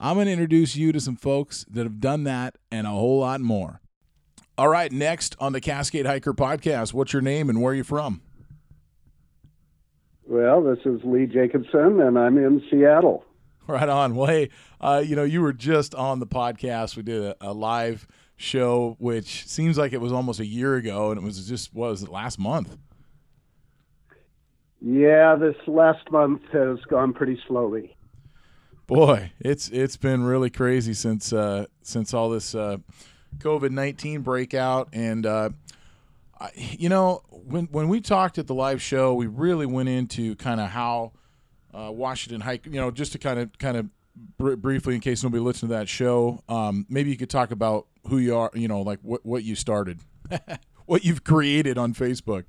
I'm going to introduce you to some folks that have done that and a whole lot more. All right, next on the Cascade Hiker podcast, what's your name and where are you from? Well, this is Lee Jacobson, and I'm in Seattle. Right on. Well, hey, uh, you know, you were just on the podcast. We did a, a, live show, which seems like it was almost a year ago, and it was just what was it last month? Yeah, this last month has gone pretty slowly. Boy, it's it's been really crazy since uh, since all this uh, COVID nineteen breakout, and uh, I, you know when when we talked at the live show, we really went into kind of how uh, Washington hike. You know, just to kind of kind of br- briefly, in case nobody listened to that show, um, maybe you could talk about who you are. You know, like what what you started, what you've created on Facebook.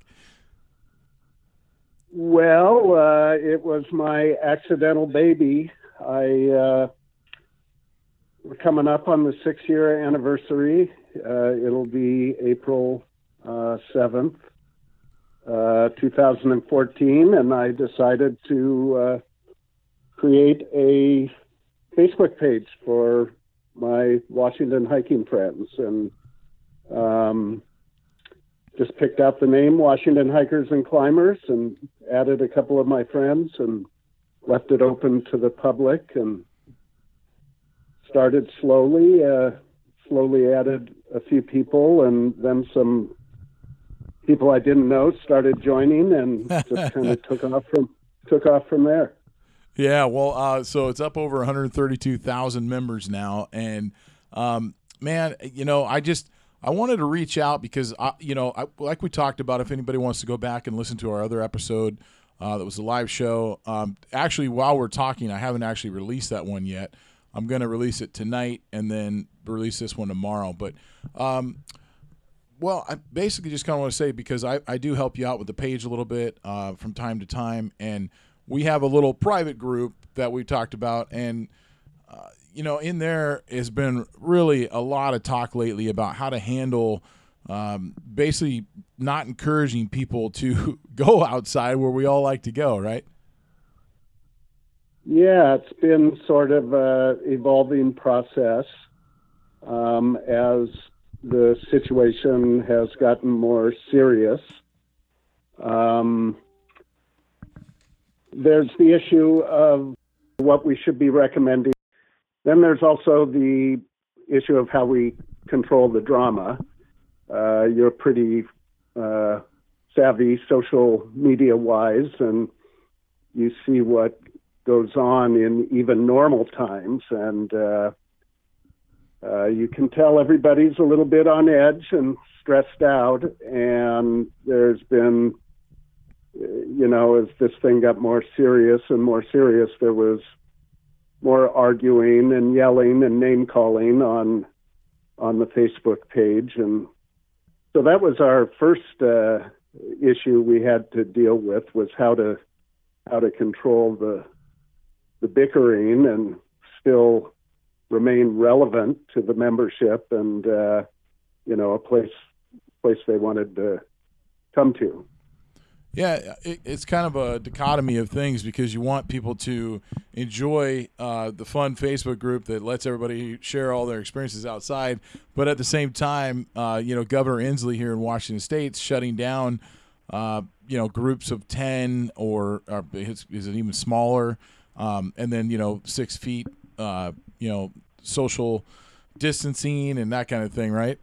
Well, uh, it was my accidental baby I uh, we're coming up on the six year anniversary. Uh, it'll be April uh, seventh, uh, 2014, and I decided to uh, create a Facebook page for my Washington hiking friends, and um, just picked out the name Washington Hikers and Climbers, and added a couple of my friends and left it open to the public and started slowly, uh, slowly added a few people and then some people I didn't know started joining and just kind of took off from took off from there. Yeah, well, uh, so it's up over 132,000 members now, and um, man, you know, I just I wanted to reach out because I, you know, I, like we talked about, if anybody wants to go back and listen to our other episode uh, that was a live show. Um, actually, while we're talking, I haven't actually released that one yet. I'm going to release it tonight and then release this one tomorrow. But, um, well, I basically just kind of want to say because I, I do help you out with the page a little bit uh, from time to time. And we have a little private group that we've talked about. And, uh, you know, in there has been really a lot of talk lately about how to handle – um, basically not encouraging people to go outside where we all like to go, right? Yeah, it's been sort of a evolving process um, as the situation has gotten more serious. Um, there's the issue of what we should be recommending. Then there's also the issue of how we control the drama uh, you're pretty uh, savvy social media wise, and you see what goes on in even normal times, and uh, uh, you can tell everybody's a little bit on edge and stressed out, and there's been, you know, as this thing got more serious and more serious, there was more arguing and yelling and name calling on on the Facebook page, and so that was our first uh, issue we had to deal with was how to how to control the the bickering and still remain relevant to the membership and uh, you know a place place they wanted to come to. Yeah, it, it's kind of a dichotomy of things because you want people to enjoy uh, the fun Facebook group that lets everybody share all their experiences outside, but at the same time, uh, you know, Governor Inslee here in Washington State shutting down, uh, you know, groups of ten or, or is, is, it even smaller, um, and then you know six feet, uh, you know, social distancing and that kind of thing, right?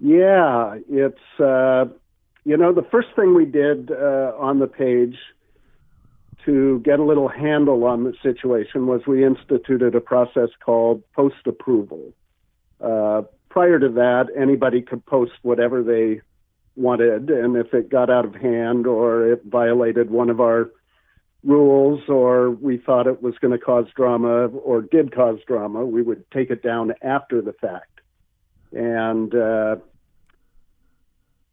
Yeah, it's uh, you know, the first thing we did uh, on the page to get a little handle on the situation was we instituted a process called post approval. Uh, prior to that, anybody could post whatever they wanted, and if it got out of hand or it violated one of our rules or we thought it was going to cause drama or did cause drama, we would take it down after the fact. And, uh,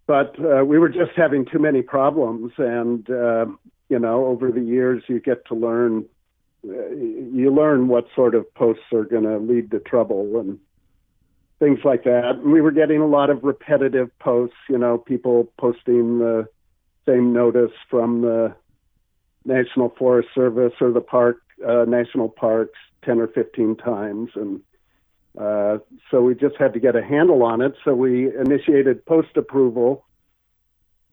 but uh, we were just having too many problems. And, uh, you know, over the years, you get to learn, uh, you learn what sort of posts are going to lead to trouble and things like that. And we were getting a lot of repetitive posts, you know, people posting the same notice from the National Forest Service or the park, uh, national parks 10 or 15 times. And uh, so we just had to get a handle on it. So we initiated post approval.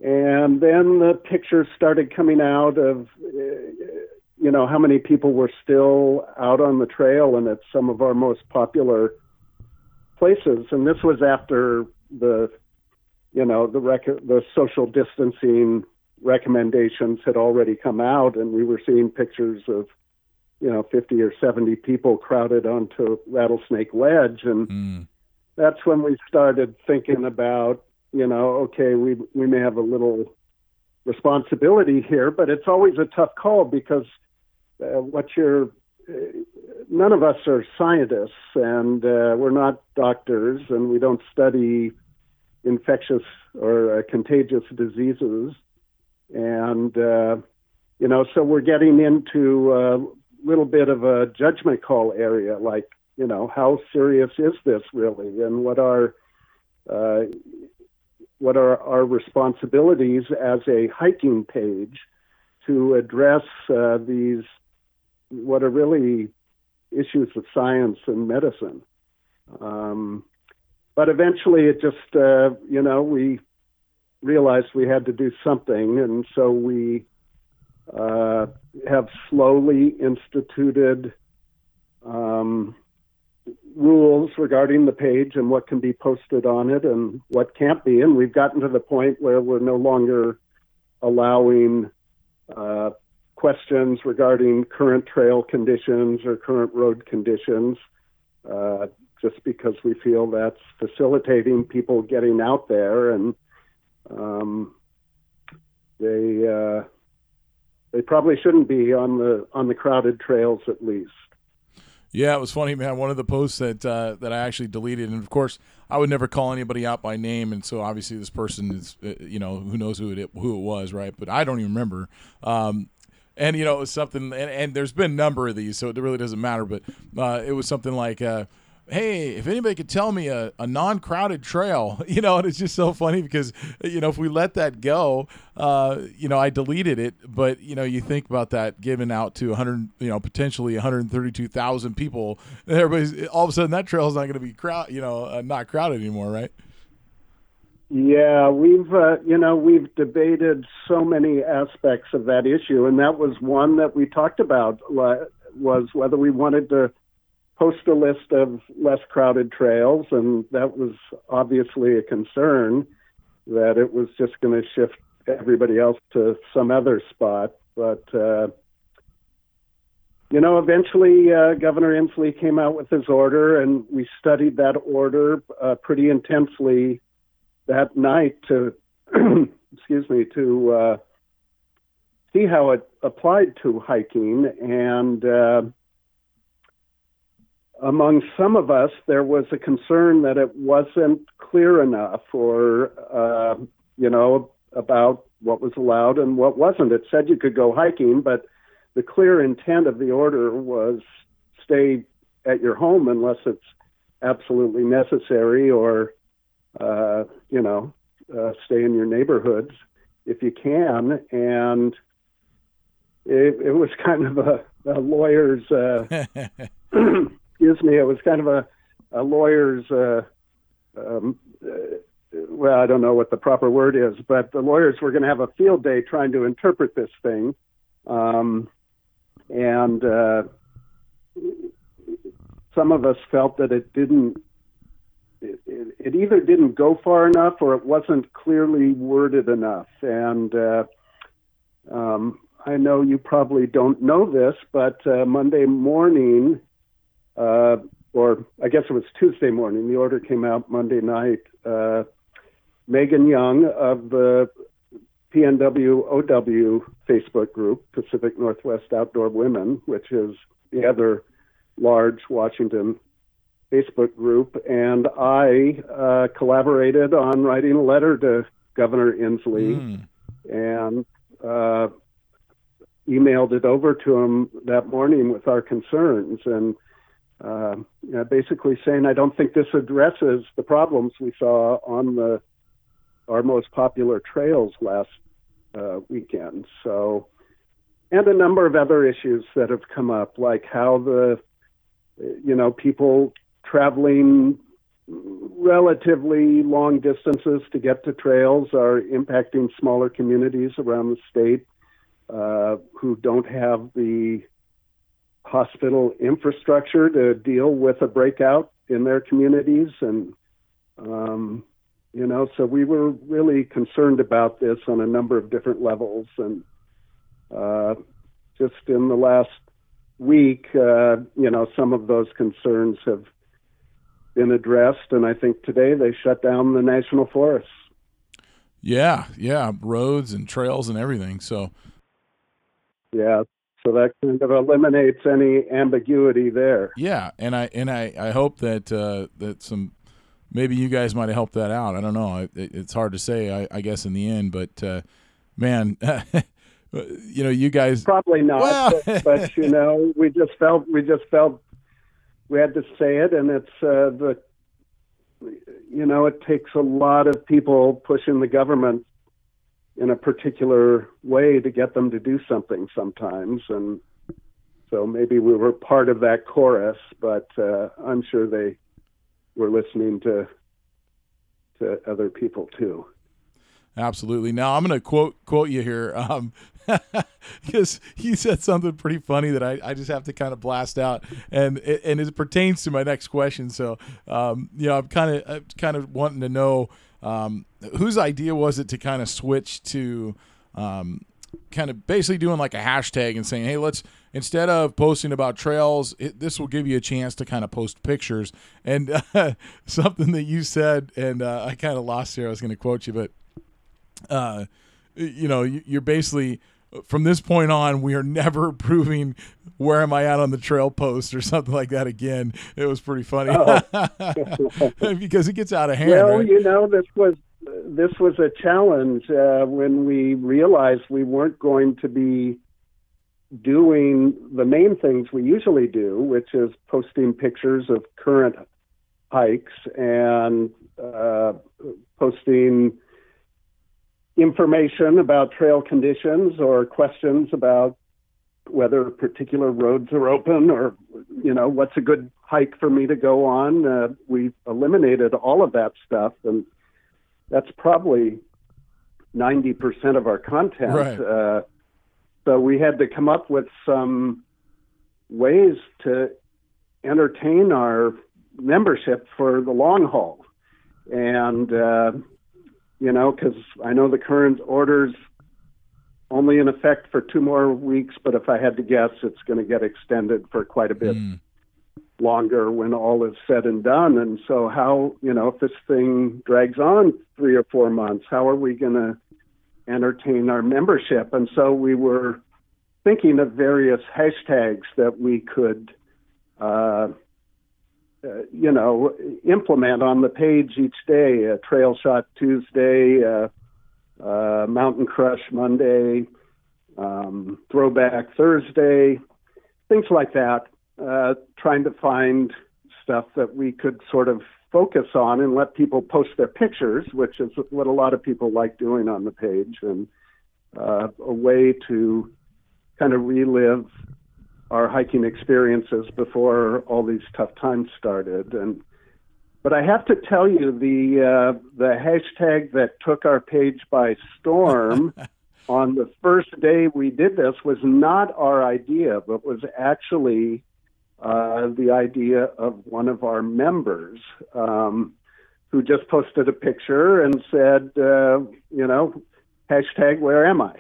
And then the pictures started coming out of, uh, you know, how many people were still out on the trail and at some of our most popular places. And this was after the, you know, the rec- the social distancing recommendations had already come out, and we were seeing pictures of, you know, 50 or 70 people crowded onto Rattlesnake Ledge, and mm. that's when we started thinking about, you know, okay, we we may have a little responsibility here, but it's always a tough call because uh, what you're uh, none of us are scientists and uh, we're not doctors and we don't study infectious or uh, contagious diseases and uh, you know, so we're getting into little bit of a judgment call area, like you know, how serious is this really, and what are uh, what are our responsibilities as a hiking page to address uh, these what are really issues of science and medicine. Um, but eventually, it just uh, you know we realized we had to do something, and so we uh, have slowly instituted um, rules regarding the page and what can be posted on it and what can't be. And we've gotten to the point where we're no longer allowing uh, questions regarding current trail conditions or current road conditions, uh, just because we feel that's facilitating people getting out there and um, they uh, they probably shouldn't be on the on the crowded trails at least. Yeah, it was funny, man. One of the posts that uh, that I actually deleted, and of course, I would never call anybody out by name, and so obviously this person is, uh, you know, who knows who it who it was, right? But I don't even remember. Um, and you know, it was something, and, and, there's been a number of these, so it really doesn't matter. But uh, it was something like. Uh, hey, if anybody could tell me a, a non crowded trail, you know, and it's just so funny because, you know, if we let that go, uh, you know, I deleted it, but, you know, you think about that given out to 100, you know, potentially 132,000 people, everybody's all of a sudden that trail is not going to be crowd, you know, uh, not crowded anymore, right? Yeah, we've uh, you know we've debated so many aspects of that issue, and that was one that we talked about was whether we wanted to post a list of less crowded trails, and that was obviously a concern that it was just going to shift everybody else to some other spot. But uh, you know, eventually uh, Governor Inslee came out with his order, and we studied that order uh, pretty intensely that night to, excuse me, to uh, see how it applied to hiking and uh, among some of us, there was a concern that it wasn't clear enough or, uh, you know, about what was allowed and what wasn't. It said you could go hiking, but the clear intent of the order was stay at your home unless it's absolutely necessary or, uh, you know, uh, stay in your neighborhoods if you can. And it, it was kind of a, a lawyer's. Uh, excuse me, it was kind of a, a lawyer's, uh, um, uh, well, I don't know what the proper word is, but the lawyers were going to have a field day trying to interpret this thing. Um, and uh, some of us felt that it didn't, it, it, it, either didn't go far enough or it wasn't clearly worded enough. And uh, um, I know you probably don't know this, but uh, Monday morning, uh, or I guess it was Tuesday morning. The order came out Monday night. Uh, Megan Young of the PNWOW Facebook group, Pacific Northwest Outdoor Women, which is the other large Washington Facebook group, and I uh, collaborated on writing a letter to Governor Inslee Mm. and uh, emailed it over to him that morning with our concerns and uh, basically saying I don't think this addresses the problems we saw on the our most popular trails last uh, weekend. So, and a number of other issues that have come up, like how the you know people traveling relatively long distances to get to trails are impacting smaller communities around the state uh, who don't have the hospital infrastructure to deal with a breakout in their communities. And um, you know so we were really concerned about this on a number of different levels. And uh, just in the last week uh, you know some of those concerns have been addressed. And i think today they shut down the national forests. Yeah, yeah, roads and trails and everything. So yeah so that kind of eliminates any ambiguity there yeah, and I and I I hope that uh, that some maybe you guys might have helped that out. I don't know. It, it's hard to say. I, I guess in the end, but uh, man, you know, you guys. Probably not, Well- but, but you know, we just felt we just felt we had to say it, and it's uh, the you know it takes a lot of people pushing the government in a particular way to get them to do something sometimes, and so maybe we were part of that chorus, but uh, I'm sure they were listening to to other people too. Absolutely. Now I'm going to quote quote you here um, because he said something pretty funny that I, I just have to kind of blast out, and it, and it pertains to my next question. So um, you know I'm kind of I'm kind of wanting to know um, whose idea was it to kind of switch to um, kind of basically doing like a hashtag and saying, hey, let's instead of posting about trails, it, this will give you a chance to kind of post pictures. And uh, something that you said, and uh, I kind of lost here. I was going to quote you, but uh, you know, you- you're basically from this point on, we are never proving where am I at on the trail post or something like that again. It was pretty funny because it gets out of hand. Well, right? you know, this was this was a challenge uh, when we realized we weren't going to be doing the main things we usually do, which is posting pictures of current hikes and uh, posting information about trail conditions or questions about whether particular roads are open or you know what's a good hike for me to go on. Uh, we eliminated all of that stuff and that's probably 90% of our content. Right. uh, so we had to come up with some ways to entertain our membership for the long haul. And uh, you know because i know the current orders only in effect for two more weeks, but if I had to guess, it's going to get extended for quite a bit Mm. longer when all is said and done. And so, how, you know, if this thing drags on three or four months, how are we going to entertain our membership? And so, we were thinking of various hashtags that we could, uh, uh, you know, implement on the page each day. Uh, Trail Shot Tuesday, uh, uh, Mountain Crush Monday, um, Throwback Thursday, things like that. Uh, trying to find stuff that we could sort of focus on and let people post their pictures, which is what a lot of people like doing on the page, and uh, a way to kind of relive our hiking experiences before all these tough times started. And but I have to tell you, the uh, the hashtag that took our page by storm on the first day we did this was not our idea, but was actually uh, the idea of one of our members um, who just posted a picture and said, uh, you know, hashtag Where am I?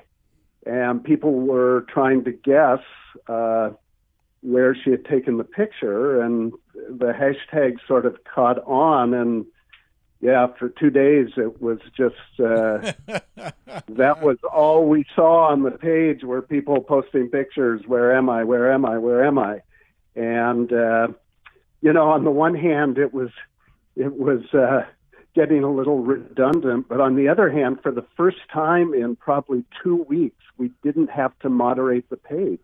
And people were trying to guess. Uh, where she had taken the picture and the hashtag sort of caught on and yeah, for two days it was just uh, that was all we saw on the page were people posting pictures. Where am I? Where am I? Where am I? And uh, you know, on the one hand, it was it was uh, getting a little redundant, but on the other hand, for the first time in probably two weeks, we didn't have to moderate the page.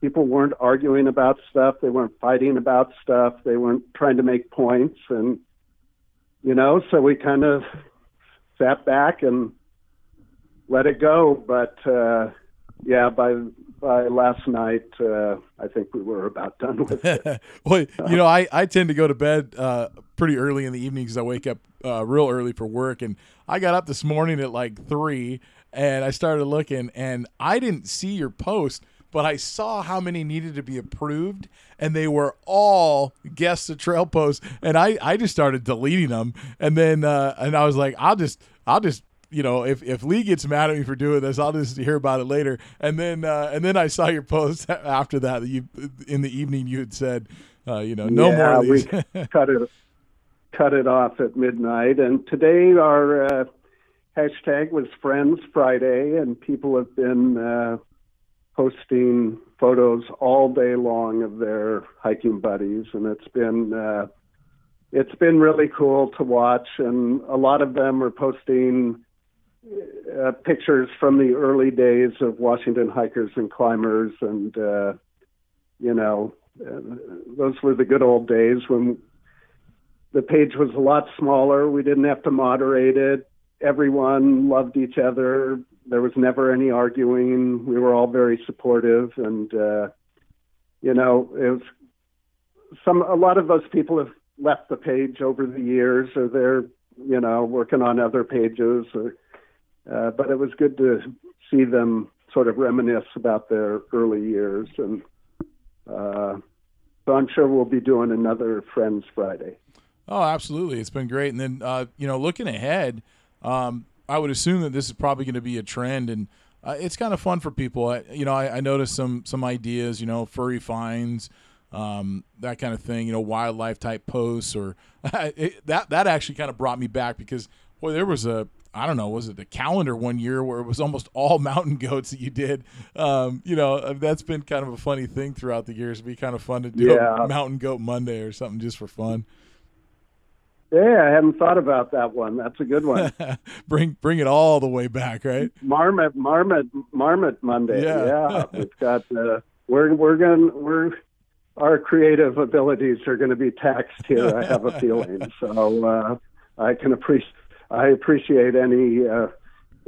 People weren't arguing about stuff. They weren't fighting about stuff. They weren't trying to make points and you know, so we kind of sat back and let it go. But uh, yeah, by by last night, uh, I think we were about done with it. well, you know, I, I tend to go to bed uh, pretty early in the evening because I wake up uh, real early for work, and I got up this morning at like three, and I started looking, and I didn't see your post but I saw how many needed to be approved, and they were all guest the trail posts, and I I just started deleting them, and then uh, and I was like, I'll just I'll just you know, if, if Lee gets mad at me for doing this, I'll just hear about it later. And then uh, and then I saw your post after that. that you in the evening you had said, uh, you know, no yeah, more of these. we cut it cut it off at midnight. And today our uh, hashtag was Friends Friday, and people have been uh, posting photos all day long of their hiking buddies, and it's been uh, it's been really cool to watch. And a lot of them are posting uh, pictures from the early days of Washington hikers and climbers, and uh, you know, uh, those were the good old days when the page was a lot smaller. We didn't have to moderate it. Everyone loved each other there was never any arguing. We were all very supportive, and uh, you know, it was some. A lot of those people have left the page over the years, or they're you know working on other pages, or. Uh, but it was good to see them sort of reminisce about their early years, and uh, so I'm sure we'll be doing another Friends Friday. Oh, absolutely! It's been great, and then uh, you know, looking ahead. Um, I would assume that this is probably going to be a trend, and uh, it's kind of fun for people. I, you know, I, I noticed some some ideas. You know, furry finds, um, that kind of thing. You know, wildlife type posts, or it, that that actually kind of brought me back because boy, there was a I don't know, was it the calendar one year where it was almost all mountain goats that you did? Um, you know, uh, that's been kind of a funny thing throughout the years. It'd be kind of fun to do yeah. mountain goat Monday or something just for fun. Yeah, I hadn't thought about that one. That's a good one. bring bring it all the way back, right? Marmot, Marmot, Marmot Monday. Yeah, yeah. we've got. Uh, we're we're going we're our creative abilities are going to be taxed here. I have a feeling. So uh, I can appreciate I appreciate any. Uh,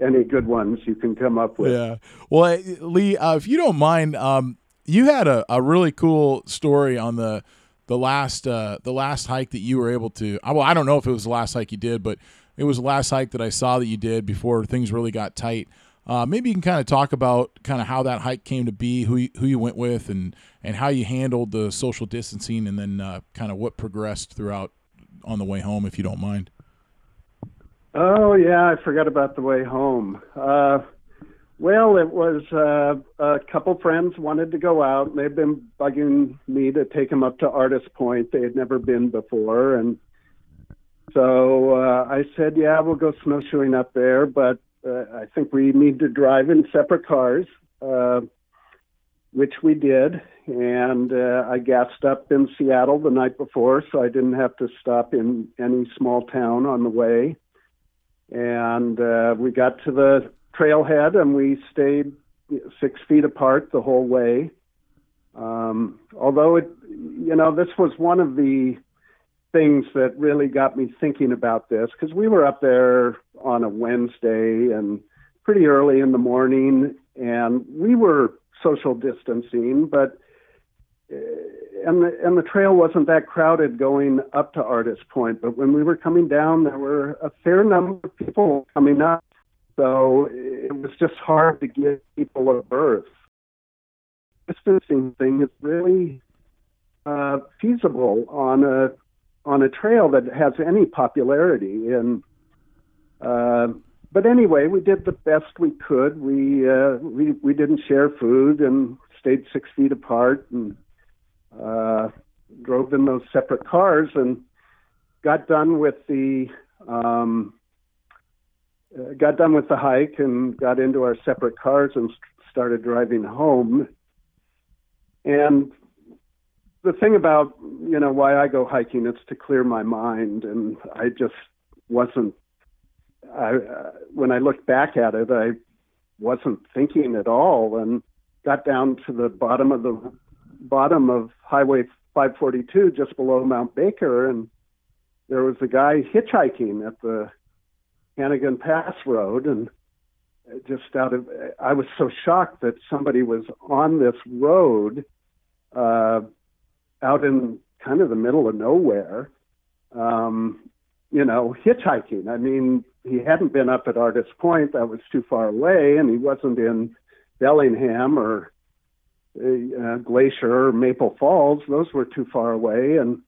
any good ones you can come up with. Yeah. Well, Lee, uh, if you don't mind, um, you had a, a really cool story on the the last uh, the last hike that you were able to. Well, I don't know if it was the last hike you did, but it was the last hike that I saw that you did before things really got tight. Uh, maybe you can kind of talk about kind of how that hike came to be, who you, who you went with, and and how you handled the social distancing, and then uh, kind of what progressed throughout on the way home, if you don't mind. Oh yeah, I forgot about the way home. Uh, well, it was uh, a couple friends wanted to go out. and They've been bugging me to take them up to Artist Point. They had never been before, and so uh, I said, "Yeah, we'll go snowshoeing up there, but uh, I think we need to drive in separate cars." Uh, which we did, and uh, I gassed up in Seattle the night before, so I didn't have to stop in any small town on the way. And uh, we got to the trailhead, and we stayed six feet apart the whole way. Um, although it, you know, this was one of the things that really got me thinking about this because we were up there on a Wednesday and pretty early in the morning, and we were social distancing, but uh, and the and the trail wasn't that crowded going up to Artist Point. But when we were coming down, there were a fair number of people coming up so it was just hard to give people a berth. Distancing thing is really uh, feasible on a on a trail that has any popularity. And uh, but anyway, we did the best we could. We uh, we we didn't share food and stayed six feet apart and uh, drove in those separate cars and got done with the um, uh, got done with the hike and got into our separate cars and st- started driving home. And the thing about you know why I go hiking, it's to clear my mind, and I just wasn't. I uh, when I looked back at it, I wasn't thinking at all, and got down to the bottom of the bottom of Highway 542, just below Mount Baker, and there was a guy hitchhiking at the Hannegan Pass Road, and just out of I was so shocked that somebody was on this road uh, out in kind of the middle of nowhere, um, you know, hitchhiking. I mean, he hadn't been up at Artist Point, that was too far away, and he wasn't in Bellingham or uh, Glacier Maple Falls. Those were too far away, and,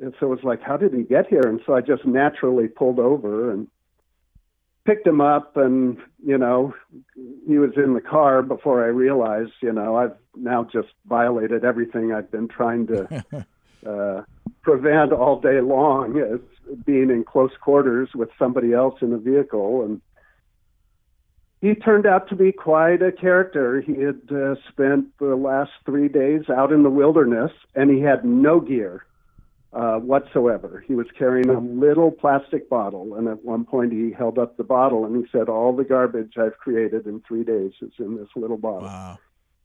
and so it was like, how did he get here? And so I just naturally pulled over and picked him up and you know he was in the car before i realized you know i've now just violated everything i've been trying to uh, prevent all day long as being in close quarters with somebody else in a vehicle and he turned out to be quite a character he had uh, spent the last three days out in the wilderness and he had no gear uh, whatsoever. He was carrying a little plastic bottle, and at one point he held up the bottle and he said, "All the garbage I've created in three days is in this little bottle." Wow.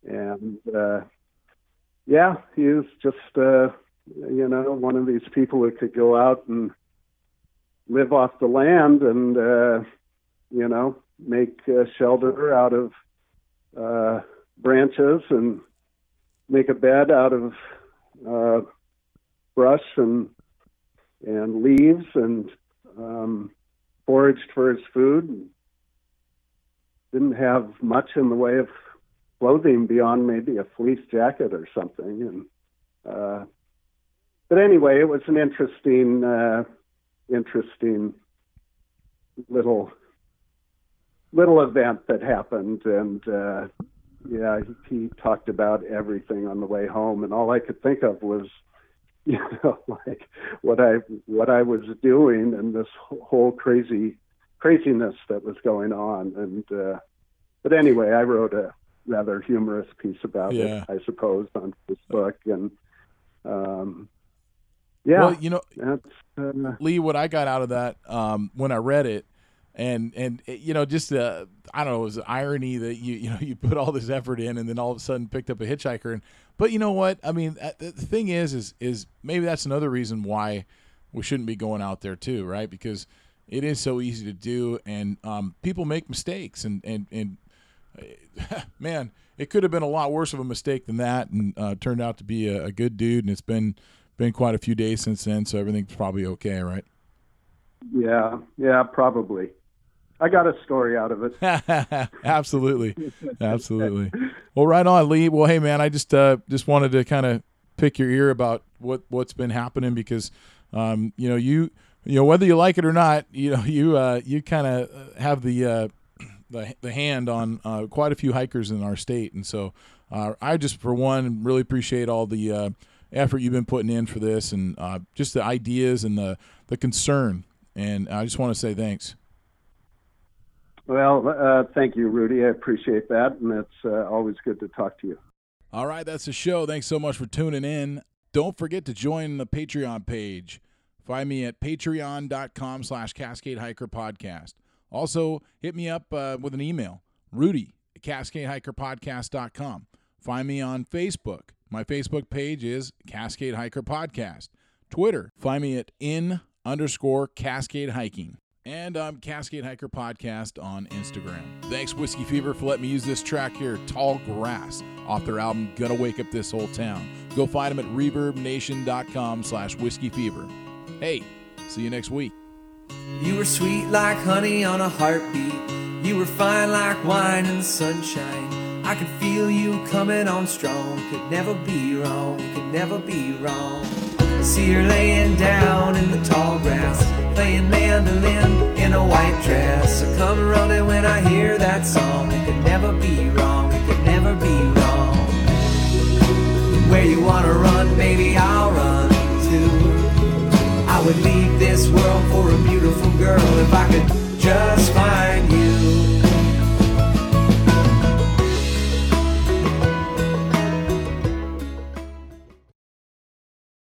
And uh, yeah, he was just uh, you know one of these people who could go out and live off the land and uh, you know make uh, shelter out of uh, branches and make a bed out of uh, brush and and leaves and um, foraged for his food. Didn't have much in the way of clothing beyond maybe a fleece jacket or something. And uh, but anyway, it was an interesting, uh, interesting little little event that happened, and uh, yeah, he, he talked about everything on the way home, and all I could think of was you know, like what I what I was doing and this whole crazy craziness that was going on. And uh, but anyway, I wrote a rather humorous piece about Yeah. it, I suppose, on Facebook. And um, yeah, Well, you know, that's uh, Lee, what I got out of that um, when I read it, and and you know, just uh, I don't know, it was irony that you you know you put all this effort in, and then all of a sudden picked up a hitchhiker. And but you know what? I mean, uh, the thing is, is is maybe that's another reason why we shouldn't be going out there too, right? Because it is so easy to do, and um, people make mistakes, and and and man, it could have been a lot worse of a mistake than that, and uh, turned out to be a, a good dude. And it's been been quite a few days since then, so everything's probably okay, right? yeah, yeah, probably. I got a story out of it. absolutely, absolutely. Well, right on, Lee. Well, hey, man, I just uh, just wanted to kind of pick your ear about what what's been happening because, um, you know, you you know whether you like it or not, you know, you uh, you kind of have the uh, the the hand on uh, quite a few hikers in our state, and so uh, I just for one really appreciate all the uh, effort you've been putting in for this, and uh, just the ideas and the the concern, and I just want to say thanks. Well, uh, thank you, Rudy. I appreciate that, and it's uh, always good to talk to you. All right, that's the show. Thanks so much for tuning in. Don't forget to join the Patreon page. Find me at patreon.com slash Cascade Hiker Podcast. Also, hit me up uh, with an email, rudy at cascadehikerpodcast.com. Find me on Facebook. My Facebook page is Cascade Hiker Podcast. Twitter, find me at in underscore Cascade Hiking. And I'm Cascade Hiker Podcast on Instagram. Thanks, Whiskey Fever, for letting me use this track here, Tall Grass, off their album Gonna Wake Up This Whole Town. Go find them at reverbnation.com slash whiskey fever. Hey, see you next week. You were sweet like honey on a heartbeat. You were fine like wine in the sunshine. I could feel you coming on strong. Could never be wrong. Could never be wrong. See her laying down in the tall grass, playing mandolin in a white dress. So come running when I hear that song. It could never be wrong, it could never be wrong. Where you wanna run, baby, I'll run too. I would leave this world for a beautiful girl if I could just find.